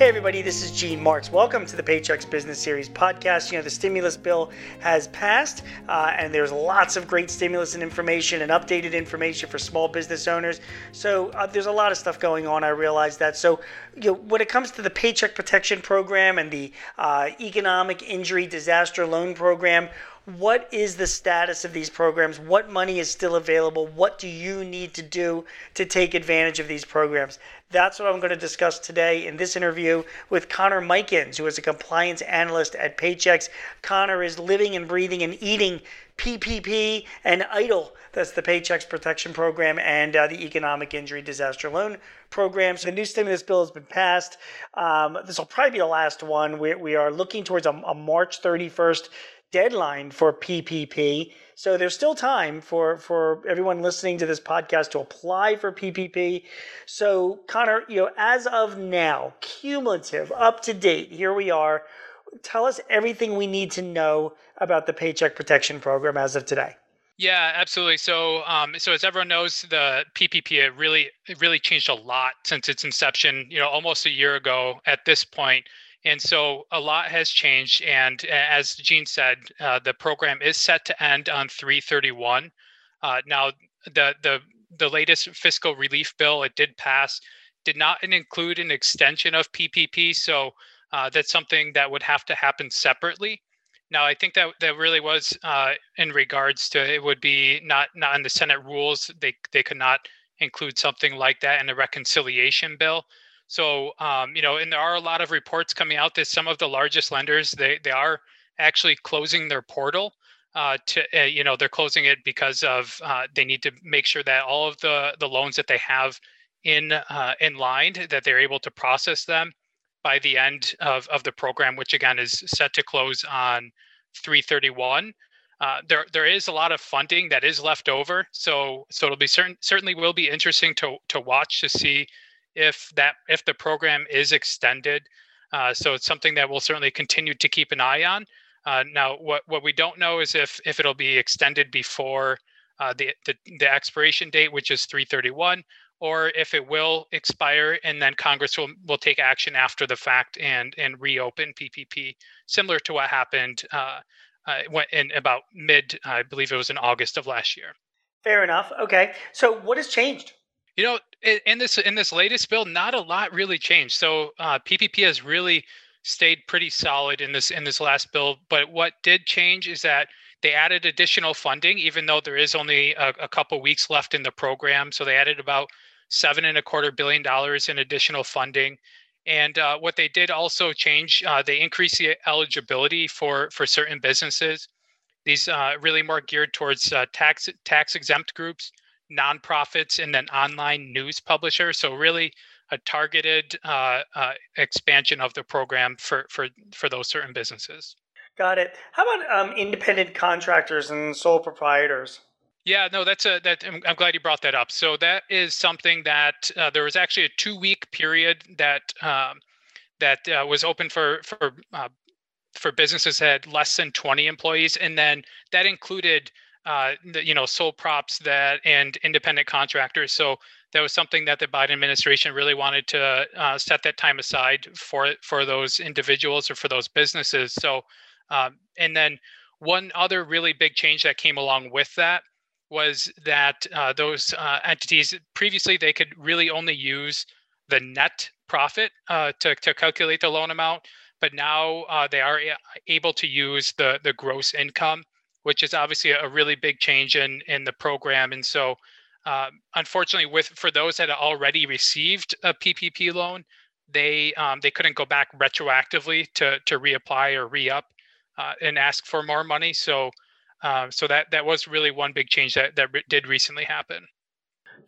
Hey, everybody, this is Gene Marks. Welcome to the Paychex Business Series podcast. You know, the stimulus bill has passed, uh, and there's lots of great stimulus and information and updated information for small business owners. So, uh, there's a lot of stuff going on. I realize that. So, you know, when it comes to the Paycheck Protection Program and the uh, Economic Injury Disaster Loan Program, what is the status of these programs? What money is still available? What do you need to do to take advantage of these programs? That's what I'm going to discuss today in this interview with Connor Mikens, who is a compliance analyst at Paychex. Connor is living and breathing and eating PPP and EIDL. That's the Paycheck Protection Program and uh, the Economic Injury Disaster Loan Program. So the new stimulus bill has been passed. Um, this will probably be the last one. We, we are looking towards a, a March 31st deadline for PPP. So there's still time for, for everyone listening to this podcast to apply for PPP. So Connor, you know, as of now, cumulative, up to date, here we are. Tell us everything we need to know about the Paycheck Protection Program as of today. Yeah, absolutely. So, um, so as everyone knows, the PPP it really it really changed a lot since its inception. You know, almost a year ago at this point. And so a lot has changed. And as Gene said, uh, the program is set to end on 331. Uh, now, the, the, the latest fiscal relief bill, it did pass, did not include an extension of PPP. So uh, that's something that would have to happen separately. Now, I think that that really was uh, in regards to it would be not not in the Senate rules. They they could not include something like that in the reconciliation bill. So, um, you know, and there are a lot of reports coming out that some of the largest lenders they they are actually closing their portal. Uh, to uh, you know, they're closing it because of uh, they need to make sure that all of the the loans that they have in uh, in line that they're able to process them by the end of of the program, which again is set to close on 331. Uh, there there is a lot of funding that is left over, so so it'll be certain certainly will be interesting to to watch to see if that if the program is extended. Uh, so it's something that we'll certainly continue to keep an eye on. Uh, now, what what we don't know is if if it'll be extended before uh, the, the the expiration date, which is 331, or if it will expire and then Congress will will take action after the fact and and reopen PPP, similar to what happened uh, uh, in about mid, I believe it was in August of last year. Fair enough. Okay. So what has changed? You know, in this in this latest bill, not a lot really changed. So uh, PPP has really stayed pretty solid in this in this last bill. But what did change is that they added additional funding, even though there is only a, a couple weeks left in the program. So they added about seven and a quarter billion dollars in additional funding. And uh, what they did also change, uh, they increased the eligibility for for certain businesses. These uh, really more geared towards uh, tax tax exempt groups nonprofits and then online news publishers. So really a targeted uh, uh, expansion of the program for, for, for those certain businesses. Got it. How about um, independent contractors and sole proprietors? Yeah, no, that's a that. I'm, I'm, glad you brought that up. So that is something that uh, there was actually a two week period that um, that uh, was open for for uh, for businesses that had less than 20 employees, and then that included uh, the, you know sole props that and independent contractors. So that was something that the Biden administration really wanted to uh, set that time aside for for those individuals or for those businesses. So um, and then one other really big change that came along with that was that uh, those uh, entities previously they could really only use the net profit uh, to, to calculate the loan amount but now uh, they are able to use the the gross income which is obviously a really big change in in the program. And so, um, unfortunately, with for those that already received a PPP loan, they um, they couldn't go back retroactively to to reapply or re-up uh, and ask for more money. So, uh, so that that was really one big change that that did recently happen.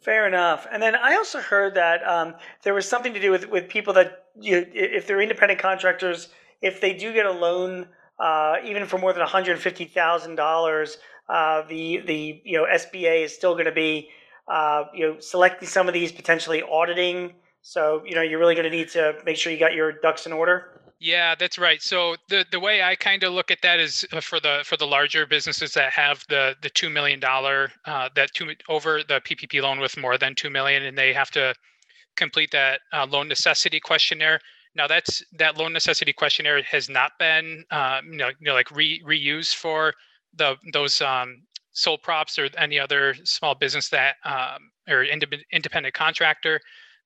Fair enough. And then I also heard that um, there was something to do with with people that you, if they're independent contractors, if they do get a loan uh, even for more than one hundred fifty thousand uh, dollars, the the you know SBA is still going to be uh, you know selecting some of these potentially auditing. So you know you're really going to need to make sure you got your ducks in order. Yeah, that's right. So the the way I kind of look at that is uh, for the for the larger businesses that have the the two million dollar uh, that two over the PPP loan with more than two million, and they have to complete that uh, loan necessity questionnaire Now that's that loan necessity questionnaire has not been um, you know you know like re, reused for the those um, sole props or any other small business that um, or independent contractor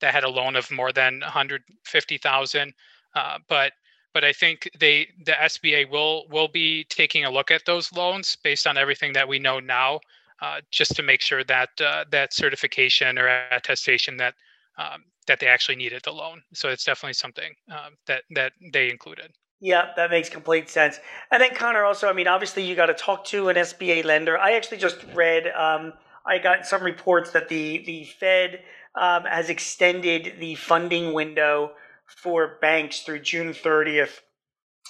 that had a loan of more than 150,000. Uh, but but I think they the SBA will will be taking a look at those loans based on everything that we know now, uh, just to make sure that uh, that certification or attestation that um, that they actually needed the loan. So it's definitely something um, that that they included. Yeah, that makes complete sense. And then Connor, also, I mean, obviously you got to talk to an SBA lender. I actually just read, um, I got some reports that the the Fed um, has extended the funding window for banks through June 30th.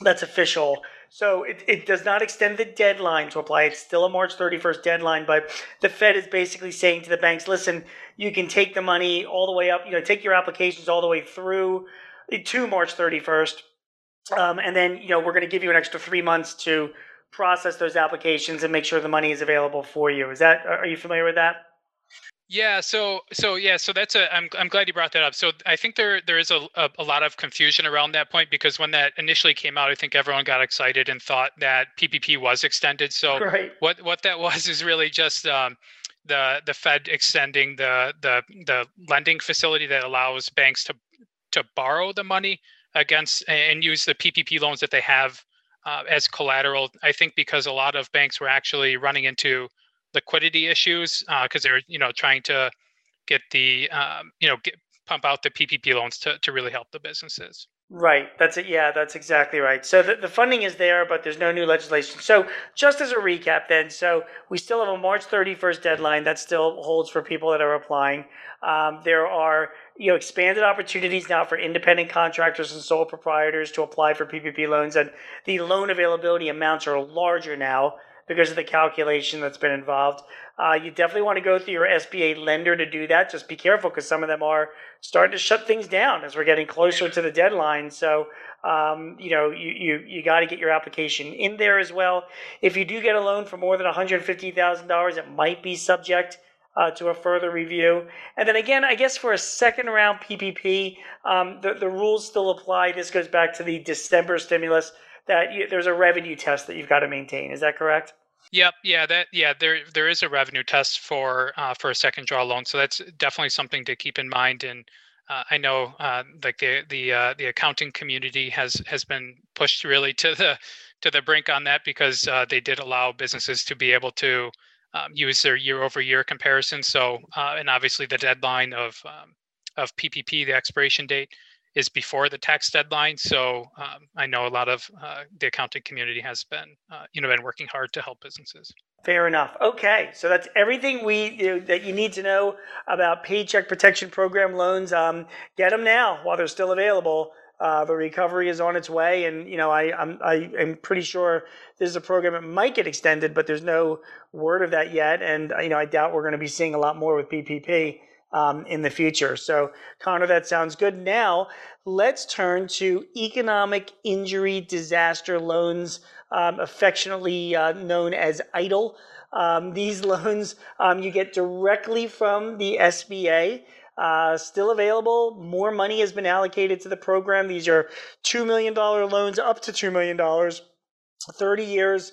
That's official. So it, it does not extend the deadline to apply. It's still a March 31st deadline, but the Fed is basically saying to the banks, listen, you can take the money all the way up, you know, take your applications all the way through to March 31st. Um, and then, you know, we're going to give you an extra three months to process those applications and make sure the money is available for you. Is that, are you familiar with that? Yeah, so so yeah, so that's a I'm I'm glad you brought that up. So I think there there is a, a, a lot of confusion around that point because when that initially came out, I think everyone got excited and thought that PPP was extended. So right. what what that was is really just um, the the Fed extending the the the lending facility that allows banks to to borrow the money against and use the PPP loans that they have uh, as collateral. I think because a lot of banks were actually running into liquidity issues because uh, they're you know trying to get the um, you know get, pump out the PPP loans to to really help the businesses. Right. That's it. Yeah, that's exactly right. So the, the funding is there, but there's no new legislation. So just as a recap, then, so we still have a March 31st deadline that still holds for people that are applying. Um, there are you know expanded opportunities now for independent contractors and sole proprietors to apply for PPP loans, and the loan availability amounts are larger now because of the calculation that's been involved. Uh, you definitely want to go through your SBA lender to do that. Just be careful because some of them are starting to shut things down as we're getting closer to the deadline. So, um, you know, you, you, you got to get your application in there as well. If you do get a loan for more than $150,000, it might be subject uh, to a further review. And then again, I guess for a second round PPP, um, the, the rules still apply. This goes back to the December stimulus that you, there's a revenue test that you've got to maintain. Is that correct? Yep. Yeah. That. Yeah. There. There is a revenue test for uh, for a second draw loan, so that's definitely something to keep in mind. And uh, I know, uh, like the the uh, the accounting community has has been pushed really to the to the brink on that because uh, they did allow businesses to be able to um, use their year over year comparison. So, uh, and obviously the deadline of um, of PPP, the expiration date is before the tax deadline. So um, I know a lot of uh, the accounting community has been, uh, you know, been working hard to help businesses. Fair enough. Okay, so that's everything we you know, that you need to know about Paycheck Protection Program loans. Um, get them now while they're still available. Uh, the recovery is on its way, and you know I I'm I am pretty sure this is a program that might get extended, but there's no word of that yet, and you know I doubt we're going to be seeing a lot more with PPP um, in the future. So, Connor, that sounds good. Now, let's turn to economic injury disaster loans, um, affectionately uh, known as EIDL. Um, these loans um, you get directly from the SBA. Uh, still available. More money has been allocated to the program. These are $2 million loans up to $2 million, 30 years,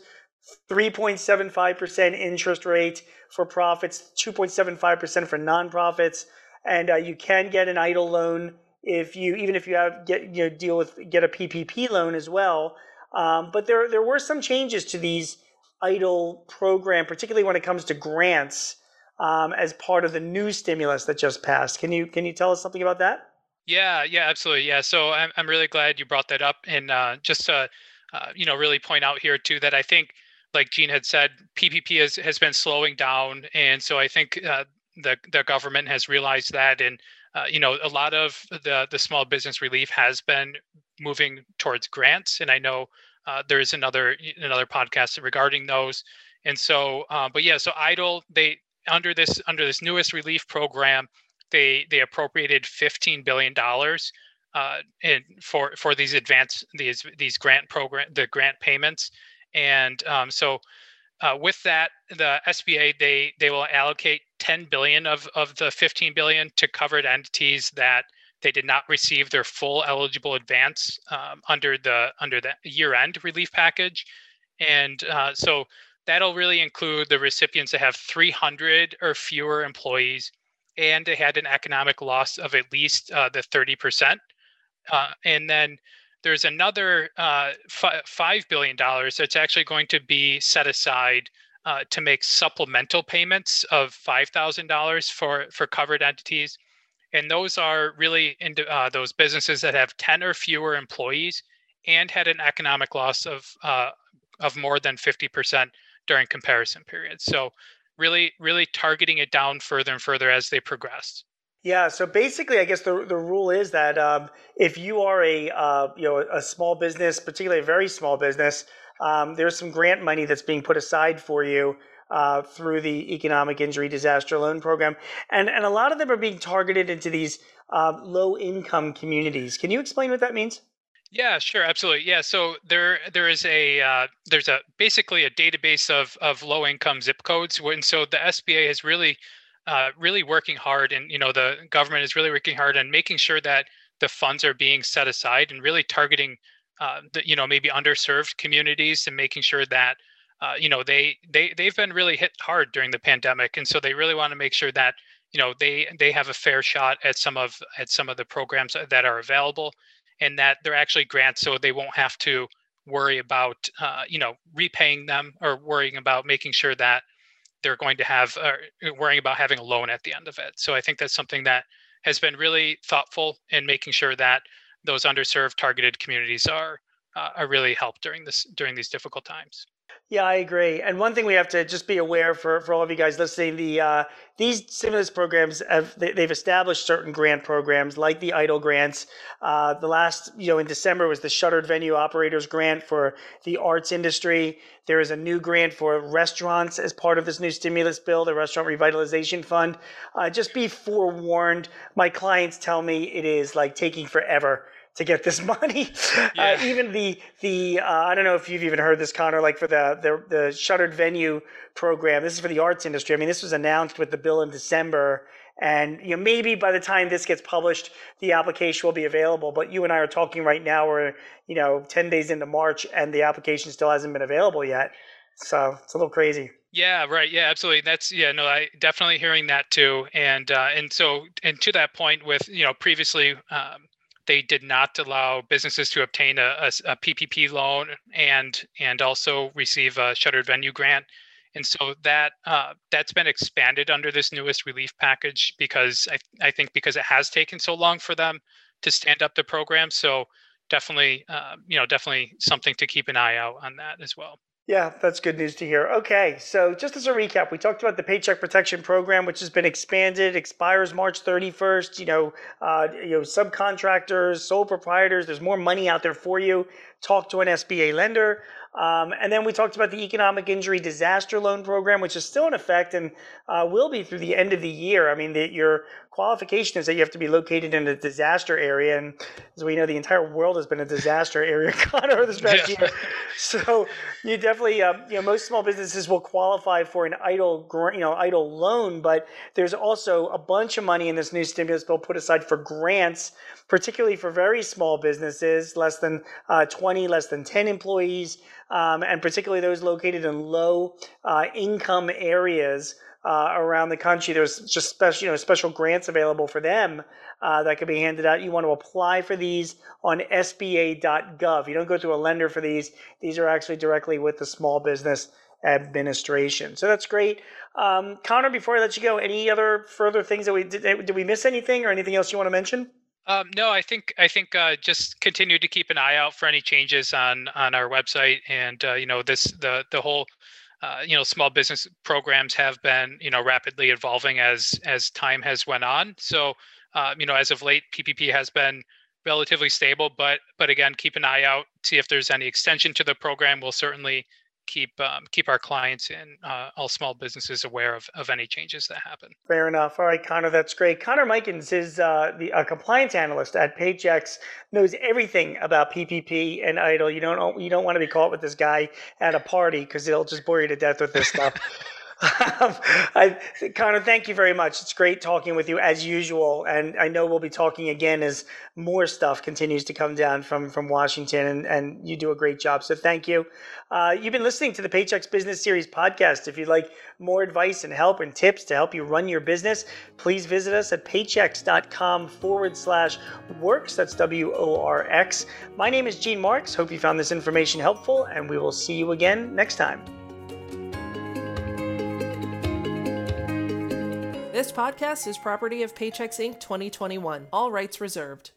3.75% interest rate for profits, 2.75% for nonprofits, and uh, you can get an EIDL loan if you even if you have get you know deal with get a PPP loan as well. Um, but there there were some changes to these EIDL program, particularly when it comes to grants, um, as part of the new stimulus that just passed. Can you can you tell us something about that? Yeah, yeah, absolutely. Yeah, so I'm I'm really glad you brought that up, and uh, just to uh, you know really point out here too that I think like Gene had said, PPP has, has been slowing down. And so I think uh, the, the government has realized that. And, uh, you know, a lot of the, the small business relief has been moving towards grants. And I know uh, there is another another podcast regarding those. And so, uh, but yeah, so EIDL, they under this under this newest relief program, they they appropriated fifteen billion dollars uh, for for these advanced these these grant program the grant payments and um, so uh, with that, the SBA they they will allocate 10 billion of of the 15 billion to covered entities that they did not receive their full eligible advance um, under the under the year-end relief package, and uh, so that'll really include the recipients that have 300 or fewer employees, and they had an economic loss of at least uh, the 30 percent, uh, and then there's another uh, five billion dollars that's actually going to be set aside uh, to make supplemental payments of five thousand dollars for for covered entities. And those are really into uh, those businesses that have 10 or fewer employees and had an economic loss of uh, of more than 50% during comparison periods. So really really targeting it down further and further as they progress yeah, so basically, I guess the, the rule is that um, if you are a uh, you know a small business, particularly a very small business, um, there's some grant money that's being put aside for you uh, through the Economic Injury Disaster Loan Program, and and a lot of them are being targeted into these uh, low income communities. Can you explain what that means? Yeah, sure, absolutely. Yeah, so there there is a uh, there's a basically a database of of low income zip codes, and so the SBA has really uh, really working hard, and you know the government is really working hard on making sure that the funds are being set aside and really targeting uh, the you know maybe underserved communities and making sure that uh, you know they they they've been really hit hard during the pandemic, and so they really want to make sure that you know they they have a fair shot at some of at some of the programs that are available, and that they're actually grants, so they won't have to worry about uh, you know repaying them or worrying about making sure that they're going to have uh, worrying about having a loan at the end of it. So I think that's something that has been really thoughtful in making sure that those underserved targeted communities are uh, are really helped during this during these difficult times. Yeah, I agree. And one thing we have to just be aware for, for all of you guys listening, the uh, these stimulus programs have they, have established certain grant programs like the EIDL grants. Uh, the last, you know, in December was the Shuttered Venue Operators Grant for the arts industry. There is a new grant for restaurants as part of this new stimulus bill, the Restaurant Revitalization Fund. Uh, just be forewarned. My clients tell me it is like taking forever to get this money. Uh, yeah. Uh, even the the uh, I don't know if you've even heard this, Connor. Like for the, the the shuttered venue program. This is for the arts industry. I mean, this was announced with the bill in December, and you know maybe by the time this gets published, the application will be available. But you and I are talking right now. We're you know ten days into March, and the application still hasn't been available yet. So it's a little crazy. Yeah, right. Yeah, absolutely. That's yeah, no, I definitely hearing that too. And uh, and so and to that point, with you know previously. Um, they did not allow businesses to obtain a, a, a, PPP loan and and also receive a shuttered venue grant. And so that uh, that's been expanded under this newest relief package because I, I think because it has taken so long for them to stand up the program. So definitely uh, you know definitely something to keep an eye out on that as well. Yeah, that's good news to hear. Okay, so just as a recap, we talked about the Paycheck Protection Program, which has been expanded, expires March 31st. You know, uh, you know, subcontractors, sole proprietors. There's more money out there for you. Talk to an SBA lender. Um, and then we talked about the Economic Injury Disaster Loan Program, which is still in effect and uh, will be through the end of the year. I mean, the, your qualification is that you have to be located in a disaster area, and as we know, the entire world has been a disaster area, Connor, this past yeah. year. So you definitely, um, you know, most small businesses will qualify for an EIDL, you know, EIDL loan, but there's also a bunch of money in this new stimulus bill put aside for grants particularly for very small businesses, less than uh, 20, less than 10 employees, um, and particularly those located in low uh, income areas. Uh, around the country, there's just special, you know, special grants available for them uh, that can be handed out. You want to apply for these on SBA.gov. You don't go through a lender for these; these are actually directly with the Small Business Administration. So that's great. Um, Connor, before I let you go, any other further things that we did? Did we miss anything, or anything else you want to mention? Um, no, I think I think uh, just continue to keep an eye out for any changes on on our website, and uh, you know this the the whole uh, you know small business programs have been you know rapidly evolving as as time has went on. So uh, you know as of late, PPP has been relatively stable, but but again, keep an eye out, see if there's any extension to the program. We'll certainly keep um, keep our clients and uh, all small businesses aware of, of any changes that happen. Fair enough. All right, Connor, that's great. Connor Mikens is uh, the a compliance analyst at Paychex, knows everything about PPP and EIDL. You don't you don't want to be caught with this guy at a party because he'll just bore you to death with this stuff. I, Connor, thank you very much. It's great talking with you as usual, and I know we'll be talking again as more stuff continues to come down from from Washington, and, and you do a great job. So thank you. Uh, you've been listening to the Paychex Business Series podcast. If you'd like more advice and help and tips to help you run your business, please visit us at paychex.com forward slash works. That's W O R X. My name is Gene Marks. Hope you found this information helpful, and we will see you again next time. This podcast is property of Paychex Inc. 2021. All rights reserved.